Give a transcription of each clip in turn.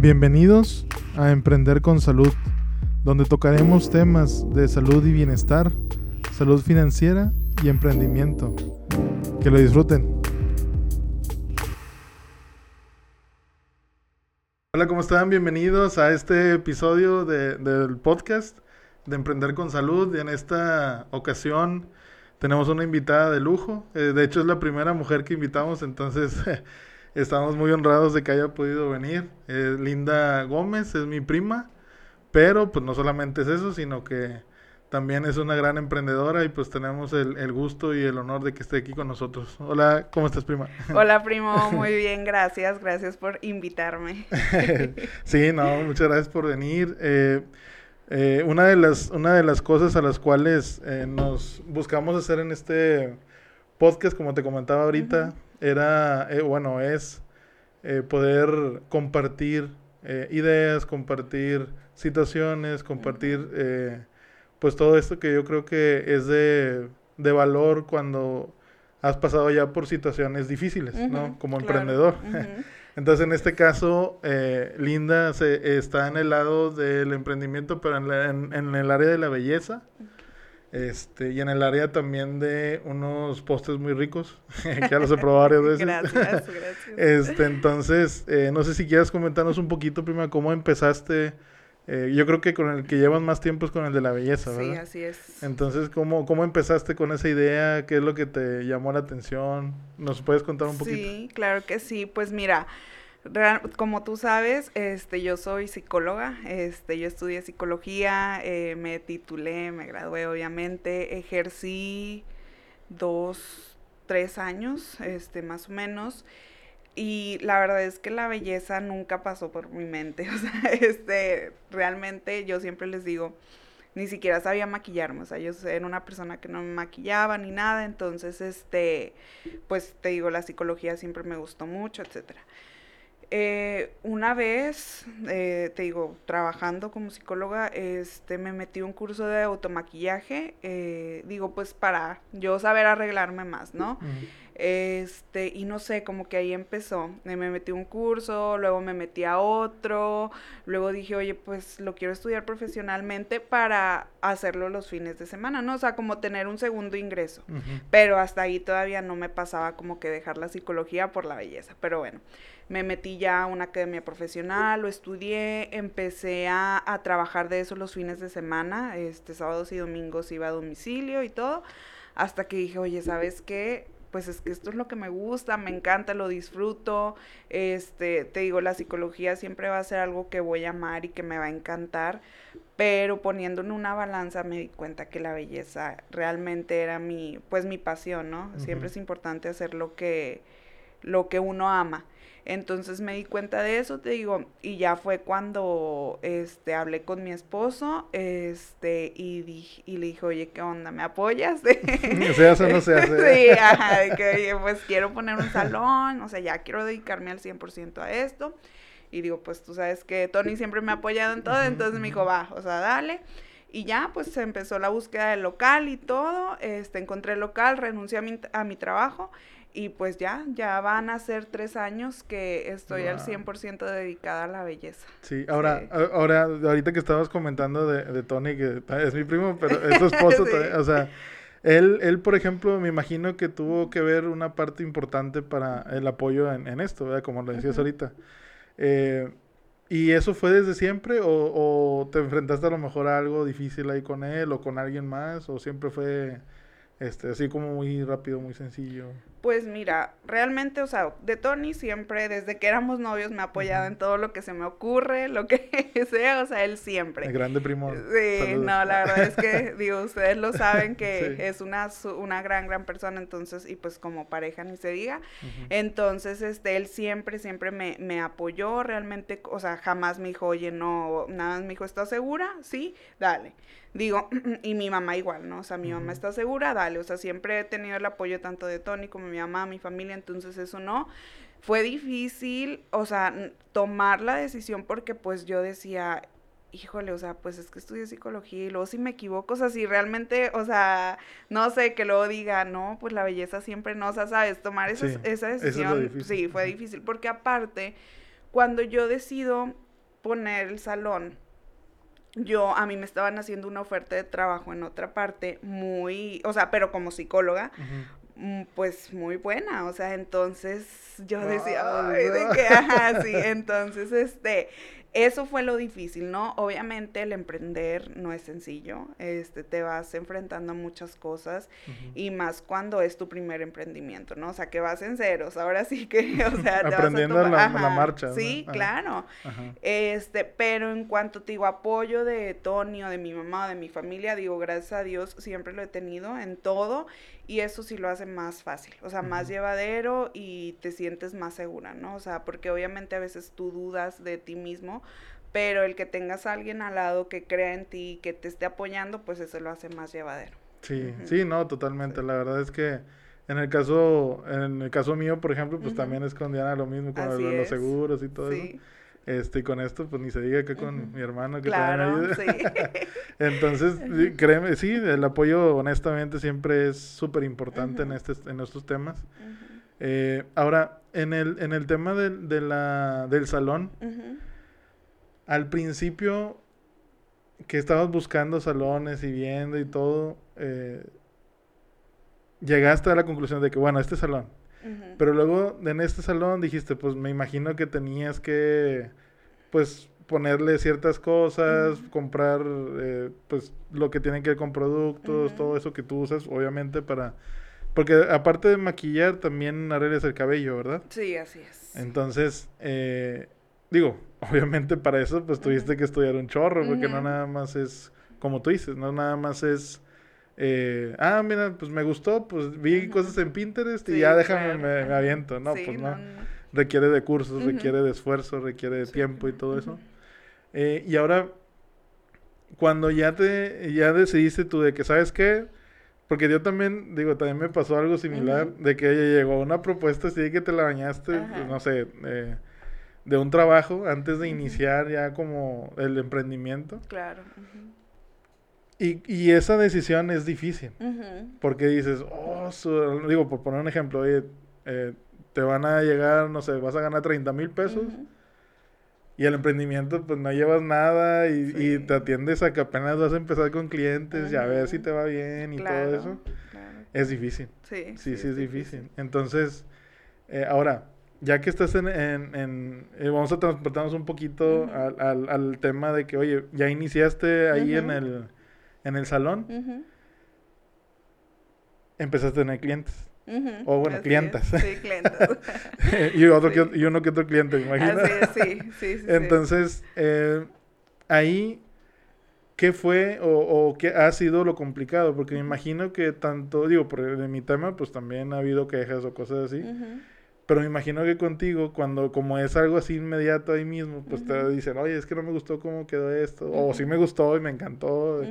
Bienvenidos a Emprender con Salud, donde tocaremos temas de salud y bienestar, salud financiera y emprendimiento. Que lo disfruten. Hola, ¿cómo están? Bienvenidos a este episodio de- del podcast de Emprender con Salud. En esta ocasión tenemos una invitada de lujo. Eh, de hecho, es la primera mujer que invitamos, entonces estamos muy honrados de que haya podido venir. Eh, Linda Gómez es mi prima, pero pues no solamente es eso, sino que también es una gran emprendedora y pues tenemos el, el gusto y el honor de que esté aquí con nosotros. Hola, ¿cómo estás, prima? Hola primo, muy bien, gracias, gracias por invitarme. sí, no, muchas gracias por venir. Eh, eh, una, de las, una de las cosas a las cuales eh, nos buscamos hacer en este podcast, como te comentaba ahorita, era, eh, bueno, es eh, poder compartir eh, ideas, compartir situaciones, compartir eh, pues todo esto que yo creo que es de, de valor cuando has pasado ya por situaciones difíciles, ¿no? Como claro, emprendedor. Entonces, en este caso, eh, Linda se, está en el lado del emprendimiento, pero en, la- en- en el área de la belleza. Este, y en el área también de unos postres muy ricos, que ya los he probado varias veces. Gracias, gracias. Este, entonces, eh, no sé si quieras comentarnos un poquito, prima, cómo empezaste. Eh, yo creo que con el que llevan más tiempo es con el de la belleza, Sí, ¿verdad? así es. Entonces, ¿cómo, ¿cómo empezaste con esa idea? ¿Qué es lo que te llamó la atención? ¿Nos puedes contar un poquito? Sí, claro que sí. Pues mira, como tú sabes, este, yo soy psicóloga, este, yo estudié psicología, eh, me titulé, me gradué obviamente, ejercí dos, tres años, este, más o menos. Y la verdad es que la belleza nunca pasó por mi mente. O sea, este, realmente yo siempre les digo, ni siquiera sabía maquillarme. O sea, yo era una persona que no me maquillaba ni nada. Entonces, este, pues te digo, la psicología siempre me gustó mucho, etcétera. Eh, una vez, eh, te digo, trabajando como psicóloga, este, me metí un curso de automaquillaje, eh, digo, pues para yo saber arreglarme más, ¿no? Este, y no sé, como que ahí empezó. Me metí un curso, luego me metí a otro, luego dije, oye, pues lo quiero estudiar profesionalmente para hacerlo los fines de semana, ¿no? O sea, como tener un segundo ingreso. Pero hasta ahí todavía no me pasaba como que dejar la psicología por la belleza. Pero bueno, me metí ya a una academia profesional, lo estudié, empecé a, a trabajar de eso los fines de semana, este, sábados y domingos iba a domicilio y todo, hasta que dije, oye, ¿sabes qué? Pues es que esto es lo que me gusta, me encanta, lo disfruto, este, te digo, la psicología siempre va a ser algo que voy a amar y que me va a encantar, pero poniendo en una balanza me di cuenta que la belleza realmente era mi, pues mi pasión, ¿no? Siempre es importante hacer lo que, lo que uno ama. Entonces me di cuenta de eso, te digo, y ya fue cuando este hablé con mi esposo, este, y dije, y le dije, oye, ¿qué onda? ¿Me apoyas? ¿Se hace o no se hace? Sí, ajá, de que, oye, pues quiero poner un salón, o sea, ya quiero dedicarme al 100% a esto. Y digo, pues tú sabes que Tony siempre me ha apoyado en todo, entonces me dijo, va, o sea, dale. Y ya, pues se empezó la búsqueda del local y todo, este, encontré el local, renuncié a mi, a mi trabajo y pues ya, ya van a ser tres años que estoy al Wow. 100% dedicada a la belleza. Sí, ahora, Sí. ahora, ahorita que estabas comentando de, de Tony, que es mi primo, pero es tu esposo, Sí. también, o sea, él, él, por ejemplo, me imagino que tuvo que ver una parte importante para el apoyo en, en esto, ¿verdad? Como lo decías ahorita. Eh, ¿y eso fue desde siempre o, o te enfrentaste a lo mejor a algo difícil ahí con él o con alguien más o siempre fue este, así como muy rápido, muy sencillo? Pues mira, realmente, o sea, de Tony siempre, desde que éramos novios, me ha apoyado en todo lo que se me ocurre, lo que sea, o sea, él siempre. El grande primo. Sí, saludos. no, la verdad es que, digo, ustedes lo saben que Sí. es una, una gran, gran persona, entonces, y pues como pareja ni se diga. Entonces, este, él siempre, siempre me, me apoyó, realmente, o sea, jamás me dijo, oye, no, nada más me dijo, ¿estás segura? Sí, dale. Digo, y mi mamá igual, ¿no? O sea, mi mamá está segura, dale. O sea, siempre he tenido el apoyo tanto de Tony como mi mamá, mi familia, entonces eso no. Fue difícil, o sea, tomar la decisión porque pues yo decía, híjole, o sea, pues es que estudié psicología y luego si me equivoco, o sea, si realmente, o sea, no sé, que luego diga, no, pues la belleza siempre no, o sea, sabes, tomar esa, Sí, esa eso es lo decisión, sí, fue difícil, porque aparte, cuando yo decido poner el salón, yo, a mí me estaban haciendo una oferta de trabajo en otra parte muy, o sea, pero como psicóloga, pues muy buena, o sea, entonces yo decía, ay, de qué, ajá, sí, entonces, este, eso fue lo difícil, ¿no? Obviamente el emprender no es sencillo, este, te vas enfrentando a muchas cosas y más cuando es tu primer emprendimiento, ¿no? O sea, que vas en ceros, ahora sí que, o sea, te aprendiendo vas a la, la, marcha. Sí, claro. Este, pero en cuanto te digo apoyo de Tony o de mi mamá o de mi familia, digo, gracias a Dios siempre lo he tenido en todo y eso sí lo hace más fácil, o sea, más llevadero y te sientes más segura, ¿no? O sea, porque obviamente a veces tú dudas de ti mismo, pero el que tengas a alguien al lado que crea en ti, que te esté apoyando, pues eso lo hace más llevadero. Sí, sí, no, totalmente. La verdad es que en el caso, en el caso mío, por ejemplo, pues también es con Diana lo mismo con los seguros y todo eso. Este, y con esto, pues ni se diga que con mi hermano que claro, ayuda. Sí. Entonces, créeme, sí, el apoyo honestamente siempre es súper importante en, este, en estos temas. Eh, ahora, en el, en el tema de, de la, del salón, al principio que estabas buscando salones y viendo y todo, eh, llegaste a la conclusión de que, bueno, este salón, pero luego en este salón dijiste, pues me imagino que tenías que, pues, ponerle ciertas cosas, comprar, eh, pues, lo que tiene que ver con productos, todo eso que tú usas, obviamente, para... Porque aparte de maquillar, también arreglas el cabello, ¿verdad? Sí, así es. Entonces, eh, digo, obviamente para eso, pues tuviste que estudiar un chorro, porque no nada más es, como tú dices, no nada más es eh, ah, mira, pues me gustó, pues vi cosas en Pinterest y ya déjame, me, aviento. No, pues no. Requiere de cursos, requiere de esfuerzo, requiere de tiempo y todo eso. Eh, y ahora, cuando ya te, ya decidiste tú de que, ¿sabes qué? Porque yo también, digo, también me pasó algo similar, de que llegó una propuesta así que te la bañaste, pues, no sé, eh, de un trabajo antes de iniciar ya como el emprendimiento. Claro. Y, y esa decisión es difícil. Porque dices, oh, digo, por poner un ejemplo, oye, eh, te van a llegar, no sé, vas a ganar 30 mil pesos. Y el emprendimiento, pues no llevas nada y, te atiendes a que apenas vas a empezar con clientes y a ver si te va bien y todo eso. Es difícil. Sí, sí, sí, es, difícil. Entonces, eh, ahora, ya que estás en, en, eh, vamos a transportarnos un poquito al, al, al, tema de que, oye, ya iniciaste ahí en el en el salón, empezaste a tener clientes. O bueno, clientas. Sí, clientas. y, otro que, y uno que otro cliente, imagínate. sí, sí, sí. Entonces, eh, ahí, ¿qué fue o, o, qué ha sido lo complicado? Porque me imagino que tanto, digo, por en mi tema, pues también ha habido quejas o cosas así. Pero me imagino que contigo, cuando como es algo así inmediato ahí mismo, pues te dicen, oye, es que no me gustó cómo quedó esto. O sí me gustó y me encantó.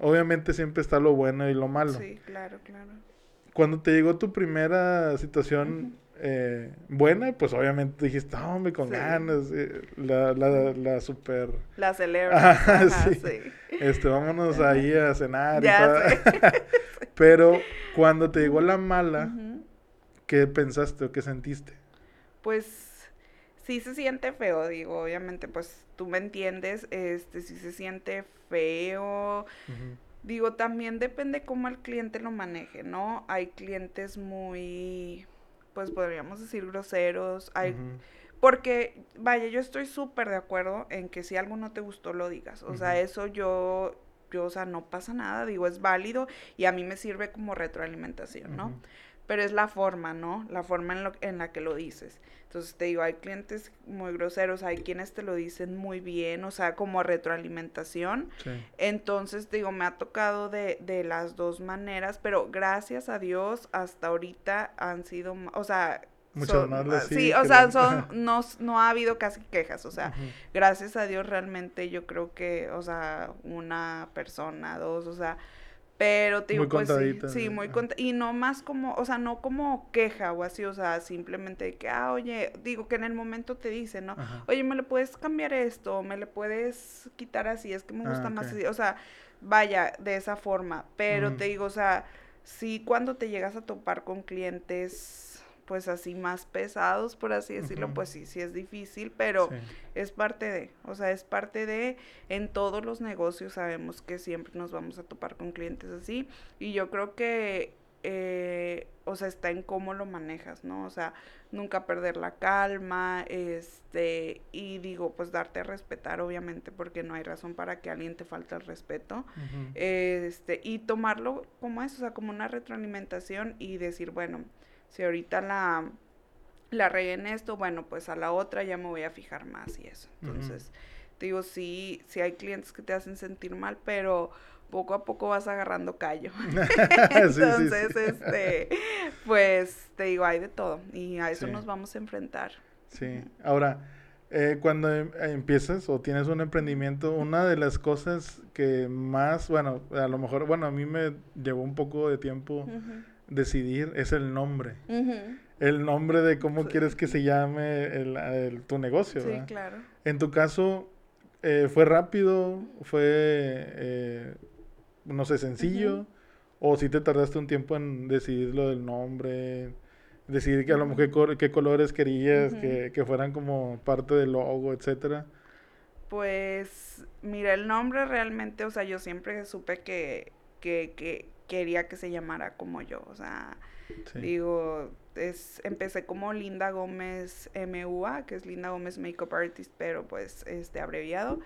Obviamente siempre está lo bueno y lo malo. Sí, claro, claro. Cuando te llegó tu primera situación eh, buena, pues obviamente dijiste, no, hombre, con ganas. Eh, la, la, la super... La celebra. sí. Este, vámonos ahí a cenar y todo. Pero cuando te llegó la mala ¿Qué pensaste o qué sentiste? Pues sí se siente feo, digo, obviamente, pues tú me entiendes, este, sí se siente feo. Digo, también depende cómo el cliente lo maneje, ¿no? Hay clientes muy, pues podríamos decir groseros, hay... Porque, vaya, yo estoy súper de acuerdo en que si algo no te gustó, lo digas. O sea, eso yo, yo, o sea, no pasa nada, digo, es válido y a mí me sirve como retroalimentación, ¿no? Pero es la forma, ¿no? La forma en, lo, en la que lo dices. Entonces te digo, hay clientes muy groseros, hay quienes te lo dicen muy bien, o sea, como retroalimentación. Entonces, te digo, me ha tocado de, de las dos maneras, pero gracias a Dios, hasta ahorita han sido, o sea, Muchas más ah, sí, o sea, son, no, no ha habido casi quejas, o sea, gracias a Dios realmente yo creo que, o sea, una persona, dos, o sea, pero te digo, pues sí, sí, muy Y no más como, o sea, no como queja o así, o sea, simplemente que, ah, oye, digo que en el momento te dicen, ¿no? Oye, ¿me le puedes cambiar esto? ¿Me le puedes quitar así? Es que me gusta ah, más así. O sea, vaya, de esa forma. Pero te digo, o sea, sí, cuando te llegas a topar con clientes pues así más pesados, por así decirlo, pues sí, sí es difícil, pero es parte de, o sea, es parte de, en todos los negocios sabemos que siempre nos vamos a topar con clientes así, y yo creo que eh, o sea, está en cómo lo manejas, ¿no? O sea, nunca perder la calma, este, y digo, pues darte a respetar, obviamente, porque no hay razón para que alguien te falte el respeto, este, y tomarlo como es, o sea, como una retroalimentación y decir, bueno, si ahorita la, la regué en esto, bueno, pues a la otra ya me voy a fijar más y eso. Entonces, digo, sí, sí hay clientes que te hacen sentir mal, pero poco a poco vas agarrando callo. Entonces, este, pues te digo, hay de todo y a eso nos vamos a enfrentar. Sí, ahora, eh, cuando em, empiezas o tienes un emprendimiento, una de las cosas que más, bueno, a lo mejor, bueno, a mí me llevó un poco de tiempo decidir es el nombre. El nombre de cómo quieres que se llame el, tu negocio. Sí, claro. En tu caso, eh, ¿fue rápido? ¿Fue eh, no sé, sencillo, o si te tardaste un tiempo en decidir lo del nombre, decidir que a lo mejor qué, colores querías, que, fueran como parte del logo, etcétera. Pues, mira, el nombre realmente, o sea, yo siempre supe que, que, quería que se llamara como yo, o sea, digo, es, empecé como Linda Gómez MUA, que es Linda Gómez Makeup Artist, pero pues, este, abreviado,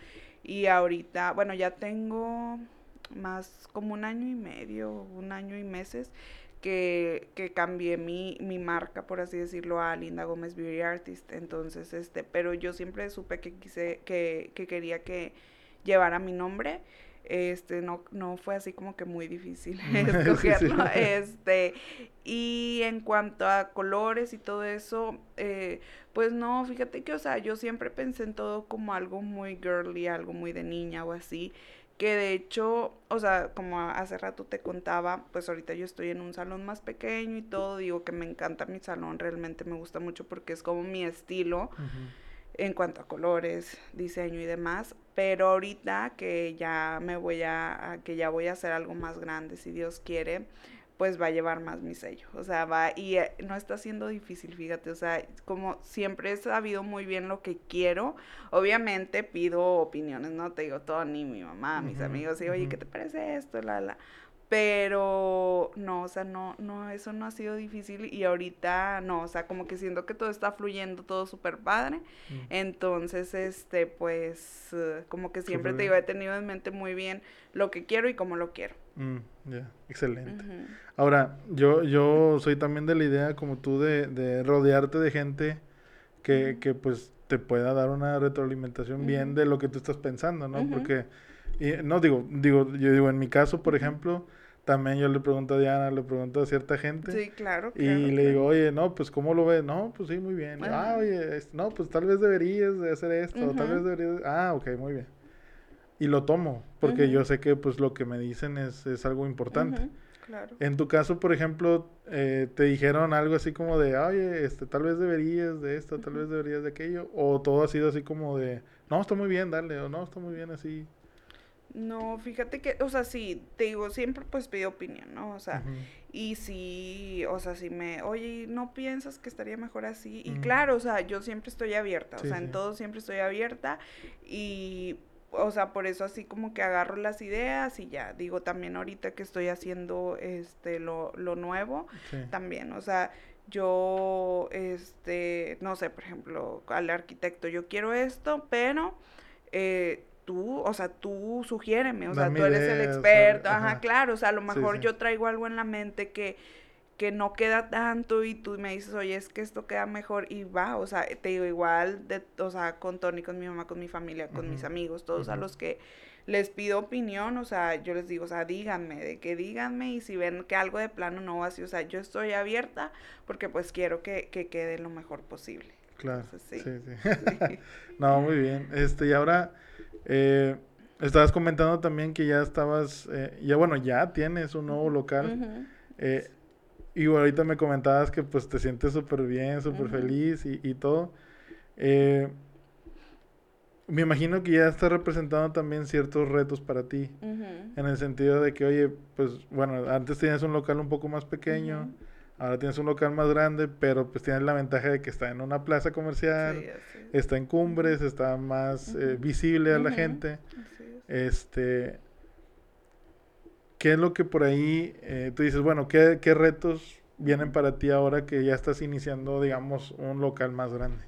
y ahorita, bueno, ya tengo más como un año y medio, un año y meses, que, que cambié mi, mi marca, por así decirlo, a Linda Gómez Beauty Artist. Entonces, este, pero yo siempre supe que quise, que, que quería que llevara mi nombre este no no fue así como que muy difícil escogerlo este y en cuanto a colores y todo eso eh, pues no fíjate que o sea yo siempre pensé en todo como algo muy girly algo muy de niña o así que de hecho, o sea, como hace rato te contaba, pues ahorita yo estoy en un salón más pequeño y todo, digo que me encanta mi salón, realmente me gusta mucho porque es como mi estilo en cuanto a colores, diseño y demás, pero ahorita que ya me voy a, que ya voy a hacer algo más grande, si Dios quiere, pues va a llevar más mi sello. O sea, va, y eh, no está siendo difícil, fíjate, o sea, como siempre he sabido muy bien lo que quiero, obviamente pido opiniones, no te digo todo, ni mi mamá, mis amigos, y oye, ¿qué te parece esto? La, la. Pero no, o sea, no, no, eso no ha sido difícil y ahorita no, o sea, como que siento que todo está fluyendo, todo súper padre. Mm. Entonces, este, pues, eh, como que siempre te digo, he tenido en mente muy bien lo que quiero y cómo lo quiero. Mm, ya, excelente. Ahora, yo, yo soy también de la idea, como tú, de, de rodearte de gente que, que, pues, te pueda dar una retroalimentación bien de lo que tú estás pensando, ¿no? Porque, y, no, digo, digo, yo digo, en mi caso, por ejemplo también yo le pregunto a Diana, le pregunto a cierta gente. Sí, claro. y le digo, oye, no, pues ¿cómo lo ves? No, pues sí, muy bien. Ah, oye, no, pues tal vez deberías de hacer esto, tal vez deberías... Ah, ok, muy bien. Y lo tomo, porque yo sé que pues lo que me dicen es, es algo importante. Claro. En tu caso, por ejemplo, eh, te dijeron algo así como de, oye, este, tal vez deberías de esto, tal vez deberías de aquello, o todo ha sido así como de, no, está muy bien, dale, o no, está muy bien así. No, fíjate que, o sea, sí, te digo, siempre pues pido opinión, ¿no? O sea, y si, o sea, si me, oye, ¿no piensas que estaría mejor así? Y claro, o sea, yo siempre estoy abierta, o sea, en todo siempre estoy abierta y, o sea, por eso así como que agarro las ideas y ya, digo, también ahorita que estoy haciendo, este, lo, lo nuevo, también, o sea, yo, este, no sé, por ejemplo, al arquitecto, yo quiero esto, pero... Eh, tú, o sea, tú sugiéreme, o sea, tú eres el experto, ajá, claro, o sea, a lo mejor yo traigo algo en la mente que, que no queda tanto y tú me dices, oye, es que esto queda mejor y va, o sea, te digo igual, de, o sea, con Tony, con mi mamá, con mi familia, con mis amigos, todos a los que les pido opinión, o sea, yo les digo, o sea, díganme, de que díganme y si ven que algo de plano no va así, o sea, yo estoy abierta porque pues quiero que, que quede lo mejor posible. Claro. sí, sí. sí. no, muy bien. Este, y ahora eh, estabas comentando también que ya estabas, eh, ya bueno, ya tienes un nuevo local. eh, y ahorita me comentabas que pues te sientes súper bien, súper feliz y, y todo. Eh, me imagino que ya está representando también ciertos retos para ti. En el sentido de que, oye, pues bueno, antes tenías un local un poco más pequeño. Ahora tienes un local más grande, pero pues tienes la ventaja de que está en una plaza comercial, está en cumbres, está más eh, visible a la gente. Este, ¿qué es lo que por ahí eh, tú dices, bueno, ¿qué, ¿qué retos vienen para ti ahora que ya estás iniciando, digamos, un local más grande?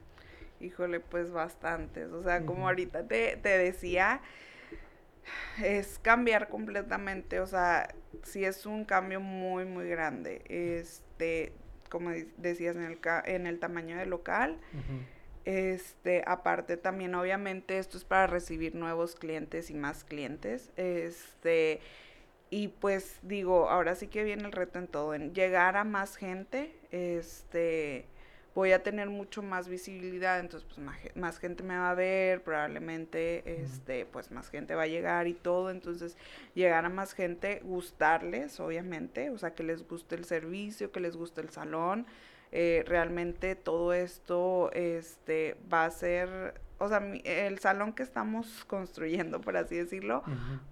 Híjole, pues bastantes. O sea, como ahorita te, te decía, es cambiar completamente, o sea, sí es un cambio muy, muy grande. Este, como decías, en el, en el tamaño del local. Este, aparte también, obviamente, esto es para recibir nuevos clientes y más clientes. Este, y pues digo, ahora sí que viene el reto en todo, en llegar a más gente, este, voy a tener mucho más visibilidad, entonces pues más, gente me va a ver, probablemente este pues más gente va a llegar y todo, entonces llegar a más gente, gustarles, obviamente, o sea, que les guste el servicio, que les guste el salón, eh, realmente todo esto este va a ser o sea, el salón que estamos construyendo, por así decirlo,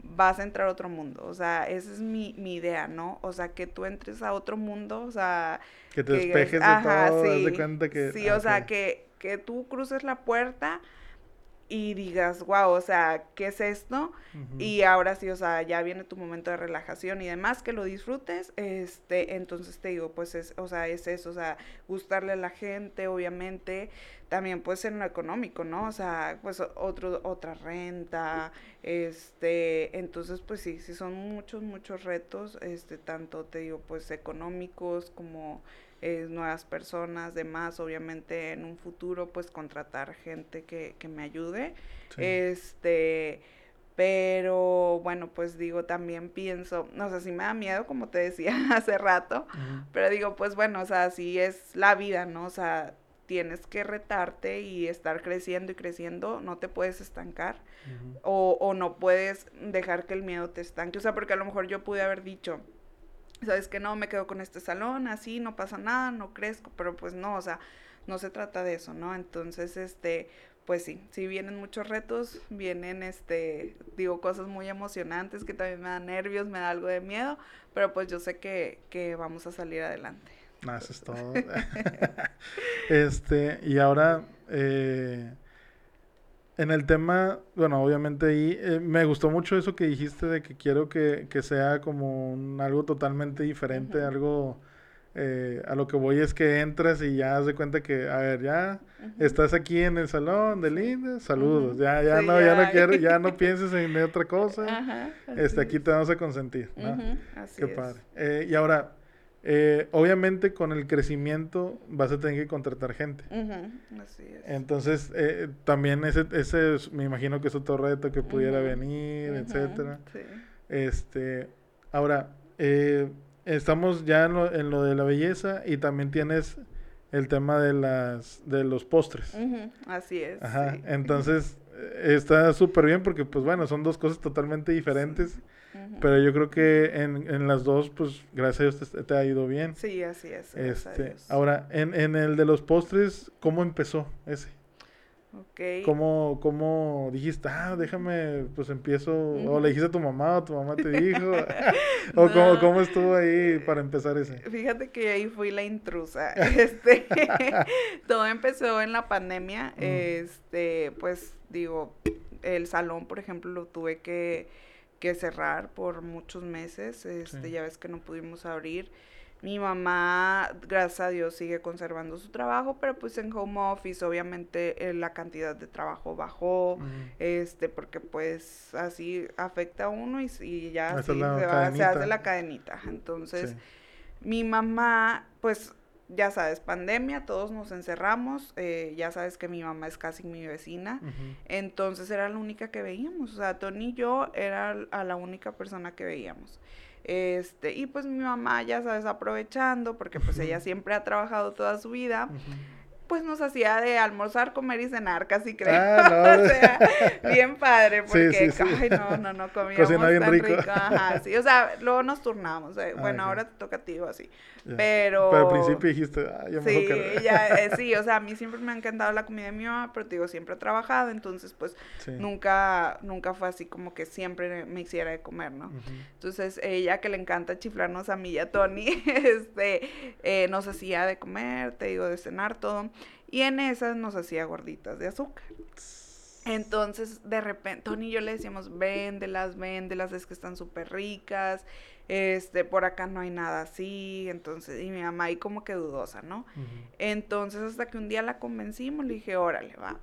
vas a entrar a otro mundo. O sea, esa es mi, mi, idea, ¿no? O sea, que tú entres a otro mundo, o sea... Que te despejes de todo, sí, de cuenta que... Sí, o sea, que, que tú cruces la puerta y digas, wow, o sea, ¿qué es esto? Y ahora sí, o sea, ya viene tu momento de relajación y demás, que lo disfrutes, este, entonces te digo, pues es, o sea, es eso, o sea, gustarle a la gente, obviamente, también puede ser en lo económico, ¿no? O sea, pues otro, otra renta, este, entonces, pues sí, sí son muchos, muchos retos, este, tanto te digo, pues económicos como nuevas personas, demás, obviamente en un futuro pues contratar gente que, que me ayude. Este, pero bueno, pues digo, también pienso, no sé, si me da miedo, como te decía hace rato, pero digo, pues bueno, o sea, así es la vida, ¿no? O sea, tienes que retarte y estar creciendo y creciendo, no te puedes estancar o, o no puedes dejar que el miedo te estanque, o sea, porque a lo mejor yo pude haber dicho, sabes que no, me quedo con este salón, así, no pasa nada, no crezco, pero pues no, o sea, no se trata de eso, ¿no? Entonces, este, pues sí, sí vienen muchos retos, vienen, este, digo, cosas muy emocionantes que también me dan nervios, me da algo de miedo, pero pues yo sé que, que vamos a salir adelante. Eso es todo. este, y ahora, eh, en el tema, bueno, obviamente ahí eh, me gustó mucho eso que dijiste de que quiero que, que sea como un, algo totalmente diferente, algo eh, a lo que voy es que entras y ya has de cuenta que, a ver, ya estás aquí en el salón de Linda, saludos, ya, ya no, ya, no quiero, ya no pienses en otra cosa, este, aquí te vamos a consentir, ¿no? Qué padre. Eh, y ahora, eh, obviamente con el crecimiento vas a tener que contratar gente. Así es. Entonces, eh, también ese, ese me imagino que es otro reto que pudiera venir, etcétera. Sí. Este, ahora, eh, estamos ya en lo, en lo, de la belleza y también tienes el tema de las de los postres. Así es. Ajá. Entonces, está súper bien porque, pues bueno, son dos cosas totalmente diferentes. Pero yo creo que en, en, las dos, pues gracias a Dios te, ha ido bien. Sí, así es. Este, ahora, en, en el de los postres, ¿cómo empezó ese? Okay. ¿Cómo, ¿Cómo dijiste, ah, déjame, pues empiezo, o le dijiste a tu mamá o tu mamá te dijo, o cómo, cómo, estuvo ahí para empezar ese? Fíjate que ahí fui la intrusa, este, todo empezó en la pandemia, este, pues digo, el salón, por ejemplo, lo tuve que que cerrar por muchos meses, este, ya ves que no pudimos abrir. Mi mamá, gracias a Dios, sigue conservando su trabajo, pero pues en home office obviamente eh, la cantidad de trabajo bajó, este, porque pues así afecta a uno y, y ya se, va, se, hace la cadenita. Entonces, mi mamá, pues ya sabes, pandemia, todos nos encerramos, eh, ya sabes que mi mamá es casi mi vecina, entonces era la única que veíamos, o sea, Tony y yo era a la única persona que veíamos. Este, y pues mi mamá, ya sabes, aprovechando, porque pues ella siempre ha trabajado toda su vida, pues nos hacía de almorzar, comer y cenar, casi creo. Ah, o sea, bien padre, porque, ay, no, no, no comíamos bien tan rico. Ajá, sí, o sea, luego nos turnamos. Eh, bueno, ahora te toca a ti o así. Pero... Pero al principio dijiste, ah, ya me Sí, ya, eh, sí, o sea, a mí siempre me ha encantado la comida de mi mamá, pero te digo, siempre he trabajado, entonces, pues, nunca, nunca fue así como que siempre me hiciera de comer, ¿no? Entonces, ella que le encanta chiflarnos a mí y a Tony, este, eh, nos hacía de comer, te digo, de cenar, todo. Y en esas nos hacía gorditas de azúcar. Entonces, de repente, Tony y yo le decíamos, véndelas, véndelas, es que están súper ricas, este, por acá no hay nada así, entonces, y mi mamá ahí como que dudosa, ¿no? Entonces, hasta que un día la convencimos, le dije, órale, va.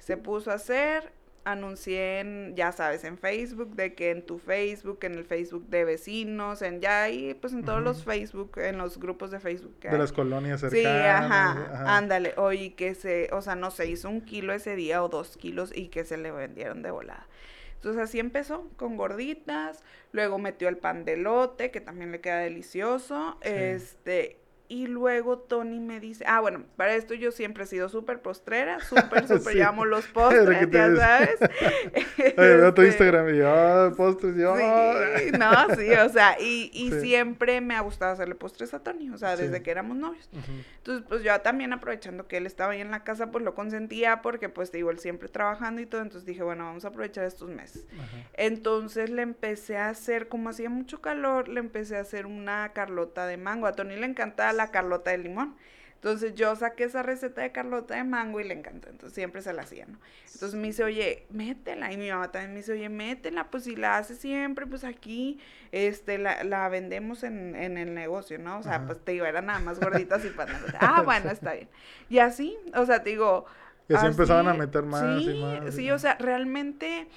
Se puso a hacer, anuncié en, ya sabes, en Facebook, de que en tu Facebook, en el Facebook de vecinos, en ya ahí, pues en todos los Facebook, en los grupos de Facebook. de las colonias cercanas. Sí, ajá, ándale, oye, que se, o sea, no se hizo un kilo ese día o dos kilos y que se le vendieron de volada. Entonces así empezó, con gorditas, luego metió el pan de lote, que también le queda delicioso, este, y luego Tony me dice, ah, bueno, para esto yo siempre he sido súper postrera, súper, súper, llamo los postres, ya sabes. Oye, veo tu este, Instagram y yo, ah, postres, yo. Sí, no, sí, o sea, y, y siempre me ha gustado hacerle postres a Tony, o sea, desde que éramos novios. Entonces, pues yo también aprovechando que él estaba ahí en la casa, pues lo consentía porque, pues te digo, él siempre trabajando y todo, entonces dije, bueno, vamos a aprovechar estos meses. Entonces le empecé a hacer, como hacía mucho calor, le empecé a hacer una carlota de mango. A Tony le encantaba la carlota de limón. Entonces yo saqué esa receta de carlota de mango y le encantó. Entonces siempre se la hacía, ¿no? Entonces me dice, oye, métela. Y mi mamá también me dice, oye, métela. Pues si la hace siempre, pues aquí este, la, la vendemos en, en, el negocio, ¿no? O sea, pues te digo, era nada más gorditas y panas. ah, bueno, está bien. Y así, o sea, te digo... Y así, empezaban a meter más y más. Sí, o sea, realmente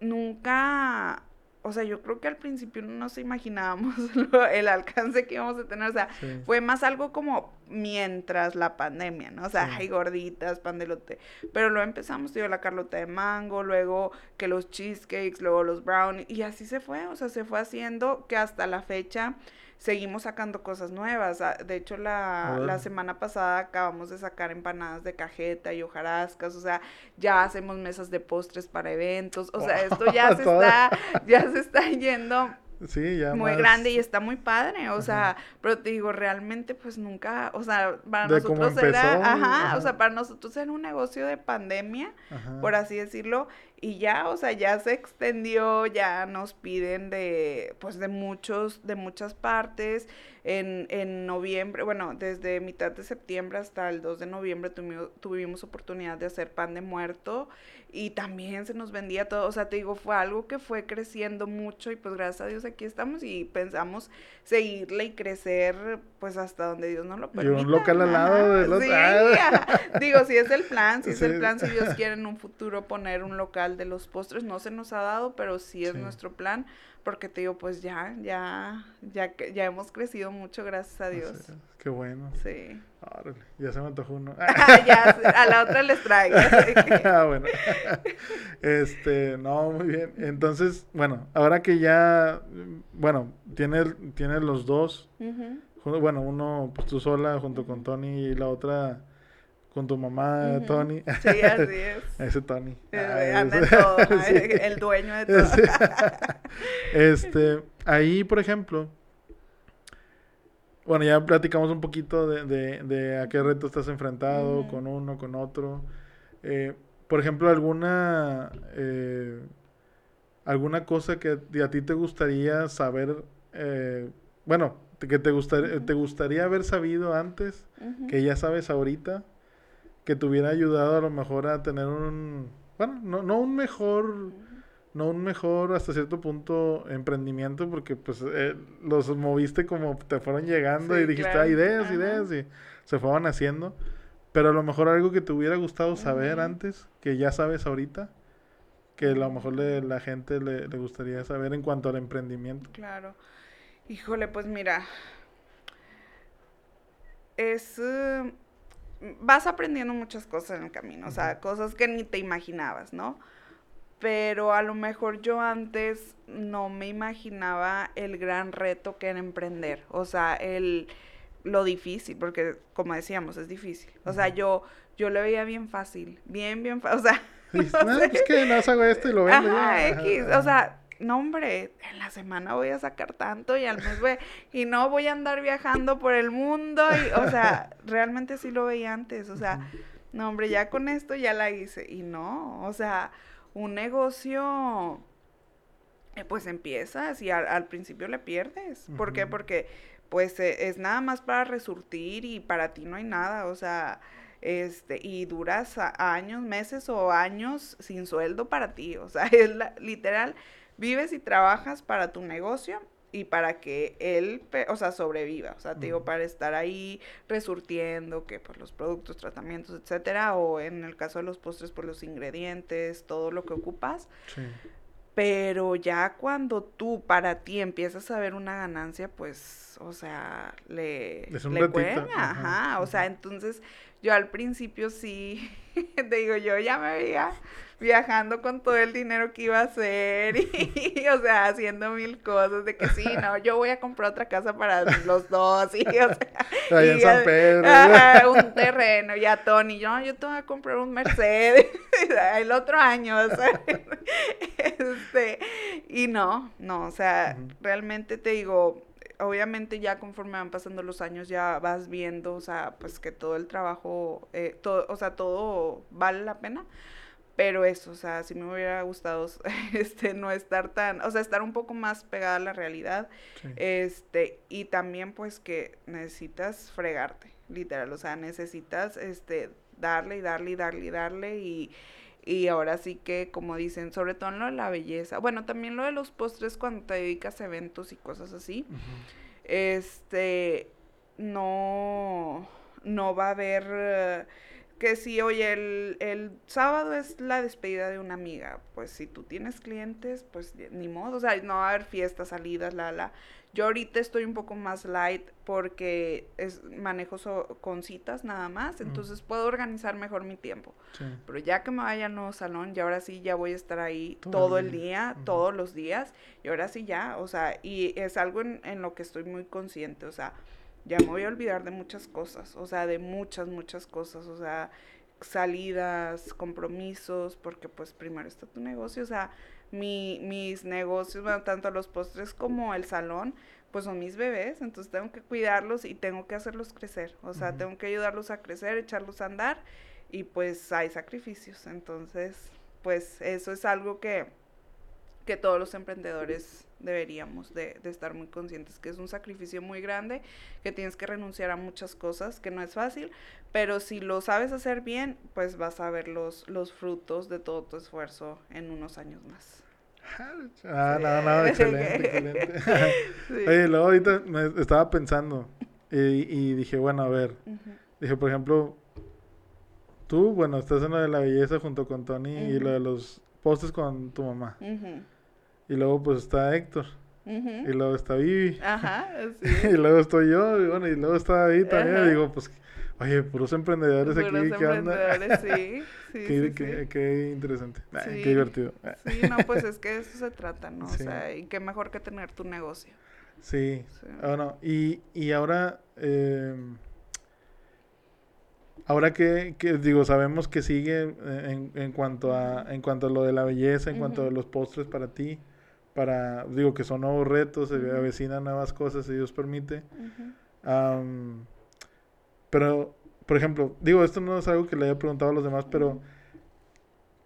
nunca o sea, yo creo que al principio no nos imaginábamos el alcance que íbamos a tener, o sea, fue más algo como mientras la pandemia, ¿no? O sea, hay gorditas, pandelote, pero luego empezamos, tío, la carlota de mango, luego que los cheesecakes, luego los brownies, y así se fue, o sea, se fue haciendo que hasta la fecha seguimos sacando cosas nuevas. Ah, de hecho, la, la, semana pasada acabamos de sacar empanadas de cajeta y hojarascas, o sea, ya hacemos mesas de postres para eventos, o sea, esto ya se está, ya se está yendo Sí, ya muy grande y está muy padre, o sea, pero te digo, realmente pues nunca, o sea, para nosotros era, ajá, o sea, para nosotros era un negocio de pandemia, por así decirlo, y ya, o sea, ya se extendió, ya nos piden de, pues de muchos, de muchas partes, en, en noviembre, bueno, desde mitad de septiembre hasta el 2 de noviembre tuvimos, tuvimos oportunidad de hacer pan de muerto, y también se nos vendía todo, o sea, te digo, fue algo que fue creciendo mucho y pues gracias a Dios aquí estamos y pensamos seguirle y crecer pues hasta donde Dios nos lo permita. Y un local al lado de los... Sí, digo, si es el plan, si es el plan, si Dios quiere en un futuro poner un local de los postres, no se nos ha dado, pero sí es nuestro plan porque te digo, pues ya, ya, ya, ya hemos crecido mucho, gracias a Dios. qué bueno. Sí. ya se me antojó uno. ya, a la otra les traigo. ah, bueno. Este, no, muy bien. Entonces, bueno, ahora que ya, bueno, tienes, tienes los dos, bueno, uno, pues tú sola junto con Tony y la otra con tu mamá, Tony. Sí, así es. Ese Tony. anda todo, el dueño de todo. este, ahí, por ejemplo, bueno, ya platicamos un poquito de, de, de a qué reto estás enfrentado con uno, con otro. Eh, por ejemplo, alguna eh, alguna cosa que a ti te gustaría saber, eh, bueno, que te, gustaría, te gustaría haber sabido antes, que ya sabes ahorita, que te hubiera ayudado a lo mejor a tener un, bueno, no, no un mejor, no un mejor hasta cierto punto emprendimiento, porque pues eh, los moviste como te fueron llegando y dijiste, ah, ideas, ideas, y se fueron haciendo. Pero a lo mejor algo que te hubiera gustado saber antes, que ya sabes ahorita, que a lo mejor le, la gente le, le gustaría saber en cuanto al emprendimiento. Claro. Híjole, pues mira, es... Uh, vas aprendiendo muchas cosas en el camino, o sea, cosas que ni te imaginabas, ¿no? Pero a lo mejor yo antes no me imaginaba el gran reto que era emprender, o sea, el lo difícil, porque como decíamos, es difícil. O sea, yo, yo lo veía bien fácil, bien, bien fácil. O sea, no, pues que no hago esto y lo vendo Ajá, X, o sea, no hombre, en la semana voy a sacar tanto y al mes voy, y no voy a andar viajando por el mundo y, o sea, realmente sí lo veía antes, o sea, no hombre, ya con esto ya la hice y no, o sea, un negocio, eh, pues empiezas y al, principio le pierdes, ¿por qué? Porque pues e, es nada más para resurtir y para ti no hay nada, o sea, este, y duras años, meses o años sin sueldo para ti, o sea, es literal, vives y trabajas para tu negocio y para que él, o sea, sobreviva, o sea, te digo, para estar ahí resurtiendo que pues los productos, tratamientos, etcétera, o en el caso de los postres, pues los ingredientes, todo lo que ocupas. Sí. Pero ya cuando tú para ti empiezas a ver una ganancia, pues, o sea, le, le cuelga, ajá, o sea, entonces yo al principio sí, te digo, yo ya me veía viajando con todo el dinero que iba a hacer y, o sea, haciendo mil cosas de que sí, no, yo voy a comprar otra casa para los dos y, o sea, en San Pedro. un terreno, ya Tony, yo, yo te voy a comprar un Mercedes el otro año, o sea, este, y no, no, o sea, realmente te digo, obviamente ya conforme van pasando los años ya vas viendo, o sea, pues que todo el trabajo, eh, todo, o sea, todo vale la pena. Pero eso, o sea, si me hubiera gustado este no estar tan, o sea, estar un poco más pegada a la realidad. Este, y también pues que necesitas fregarte, literal, o sea, necesitas este darle y darle y darle y darle y y ahora sí que, como dicen, sobre todo en lo de la belleza, bueno, también lo de los postres cuando te dedicas a eventos y cosas así, este, no, no va a haber... que si, oye, el, el, sábado es la despedida de una amiga, pues si tú tienes clientes, pues ni modo, o sea, no va a haber fiestas, salidas, la, la. Yo ahorita estoy un poco más light porque es, manejo con citas nada más, entonces puedo organizar mejor mi tiempo. Pero ya que me vaya al nuevo salón, y ahora sí ya voy a estar ahí todo, el día, todos los días, y ahora sí ya, o sea, y es algo en, en lo que estoy muy consciente, o sea, ya me voy a olvidar de muchas cosas, o sea, de muchas, muchas cosas, o sea, salidas, compromisos, porque pues primero está tu negocio, o sea, mi, mis negocios, bueno, tanto los postres como el salón, pues son mis bebés, entonces tengo que cuidarlos y tengo que hacerlos crecer, o sea, tengo que ayudarlos a crecer, echarlos a andar y pues hay sacrificios, entonces pues eso es algo que, que todos los emprendedores deberíamos de, de, estar muy conscientes que es un sacrificio muy grande, que tienes que renunciar a muchas cosas, que no es fácil, pero si lo sabes hacer bien, pues vas a ver los, los frutos de todo tu esfuerzo en unos años más. Ah, no, no, excelente, excelente. Oye, luego ahorita me estaba pensando y, y dije, bueno, a ver, dije, por ejemplo, tú, bueno, estás en lo de la belleza junto con Tony y lo de los postes con tu mamá. Y luego pues está Héctor. Y luego está Vivi. Ajá, sí. y luego estoy yo, y bueno, y luego está David también. Y digo, pues, oye, puros emprendedores puros aquí, ¿qué onda? sí. Sí, qué, sí, qué, qué, interesante, qué divertido. Sí, no, pues es que de eso se trata, ¿no? O sea, y qué mejor que tener tu negocio. Sí, bueno, y, y ahora, eh, ahora que, que, digo, sabemos que sigue en, en, cuanto a, en cuanto a lo de la belleza, en cuanto a los postres para ti, para, digo que son nuevos retos, se avecinan nuevas cosas, si Dios permite. pero, por ejemplo, digo, esto no es algo que le haya preguntado a los demás, pero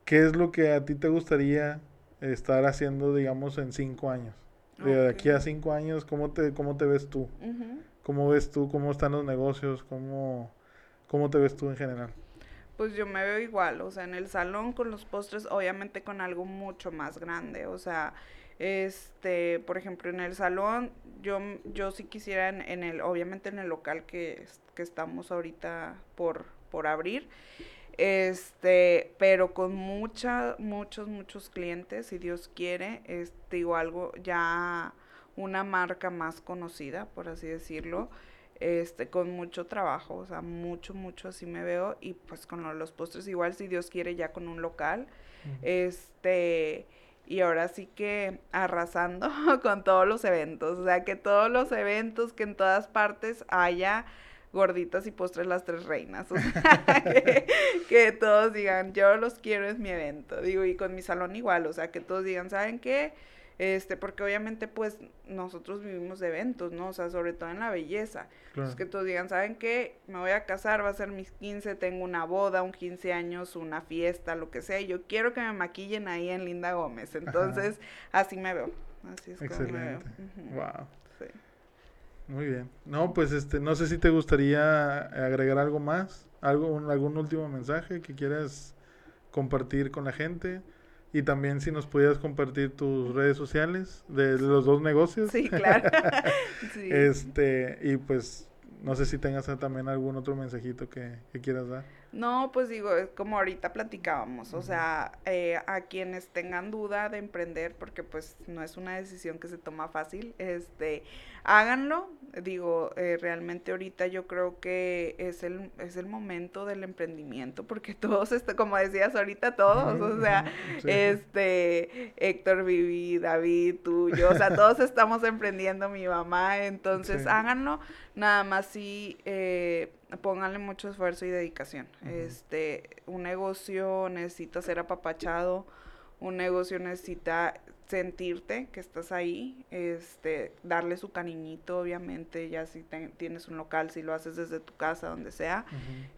¿qué es lo que a ti te gustaría estar haciendo, digamos, en cinco años? De aquí a cinco años, ¿cómo te, cómo te ves tú? ¿Cómo ves tú? ¿Cómo están los negocios? ¿Cómo, ¿Cómo te ves tú en general? Pues yo me veo igual, o sea, en el salón con los postres, obviamente con algo mucho más grande, o sea, este, por ejemplo, en el salón, yo, yo sí quisiera en, el, obviamente en el local que, que estamos ahorita por, por abrir, este, pero con mucha, muchos, muchos clientes, si Dios quiere, este, digo algo, ya una marca más conocida, por así decirlo, este, con mucho trabajo, o sea, mucho, mucho así me veo, y pues con los postres igual, si Dios quiere, ya con un local, este, y ahora sí que arrasando con todos los eventos, o sea, que todos los eventos, que en todas partes haya gorditas y postres las tres reinas, o sea, que, que, todos digan, yo los quiero, es mi evento, digo, y con mi salón igual, o sea, que todos digan, ¿saben qué? Este, porque obviamente pues nosotros vivimos de eventos, ¿no? O sea, sobre todo en la belleza. Claro. Es que todos digan, ¿saben qué? Me voy a casar, va a ser mis 15, tengo una boda, un 15 años, una fiesta, lo que sea, y yo quiero que me maquillen ahí en Linda Gómez. Entonces, así me veo. Así es Excelente. como me veo. Wow. Sí. Muy bien. No, pues este, no sé si te gustaría agregar algo más, algo, algún último mensaje que quieras compartir con la gente. Y también si nos pudieras compartir tus redes sociales de los dos negocios. Sí, claro. Este, y pues no sé si tengas también algún otro mensajito que, que quieras dar. No, pues digo, es como ahorita platicábamos, o sea, eh, a quienes tengan duda de emprender, porque pues no es una decisión que se toma fácil, este, háganlo, digo, eh, realmente ahorita yo creo que es el, es el momento del emprendimiento, porque todos, está, como decías ahorita, todos, o sea, este, Héctor, Vivi, David, tú, yo, o sea, todos estamos emprendiendo, mi mamá, entonces háganlo, nada más si... Eh, pónganle mucho esfuerzo y dedicación. Este, un negocio necesita ser apapachado, un negocio necesita sentirte que estás ahí, este, darle su cariñito, obviamente, ya si tienes un local, si lo haces desde tu casa, donde sea,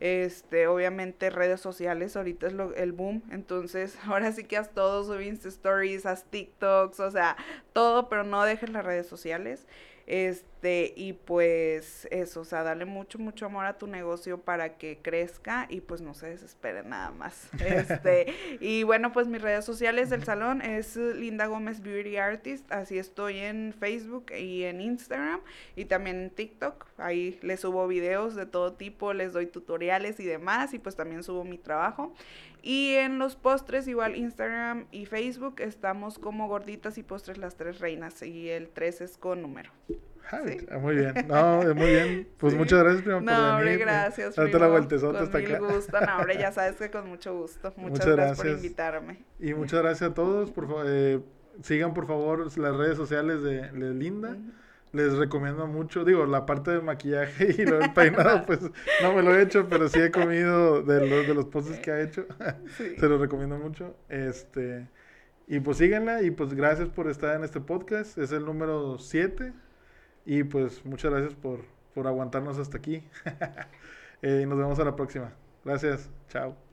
este, obviamente redes sociales, ahorita es lo, el boom, entonces ahora sí que haz todo, sub Insta Stories, haz TikToks, o sea, todo, pero no dejes las redes sociales, este, y pues eso, o sea, dale mucho, mucho amor a tu negocio para que crezca y pues no se desespere nada más. Este, y bueno, pues mis redes sociales del salón es Linda Gómez Beauty Artist, así estoy en Facebook y en Instagram y también en TikTok. Ahí les subo videos de todo tipo, les doy tutoriales y demás y pues también subo mi trabajo. Y en los postres, igual Instagram y Facebook, estamos como gorditas y postres las tres reinas. Y el 3 es con número. ¿Sí? Muy bien, no, muy bien. Pues muchas gracias, primo, no, por venir. gracias, Darte la vueltezota hasta acá. gusto, no, hombre, ya sabes que con mucho gusto. Muchas, gracias, por invitarme. Y muchas gracias a todos. Por eh, sigan, por favor, las redes sociales de, Linda les recomiendo mucho, digo, la parte del maquillaje y lo del peinado, pues no me lo he hecho, pero sí he comido de los, de los postres que ha hecho. Se los recomiendo mucho. Este, y pues síganla y pues gracias por estar en este podcast. Es el número 7. Y pues muchas gracias por, por aguantarnos hasta aquí. eh, nos vemos a la próxima. Gracias. Chao.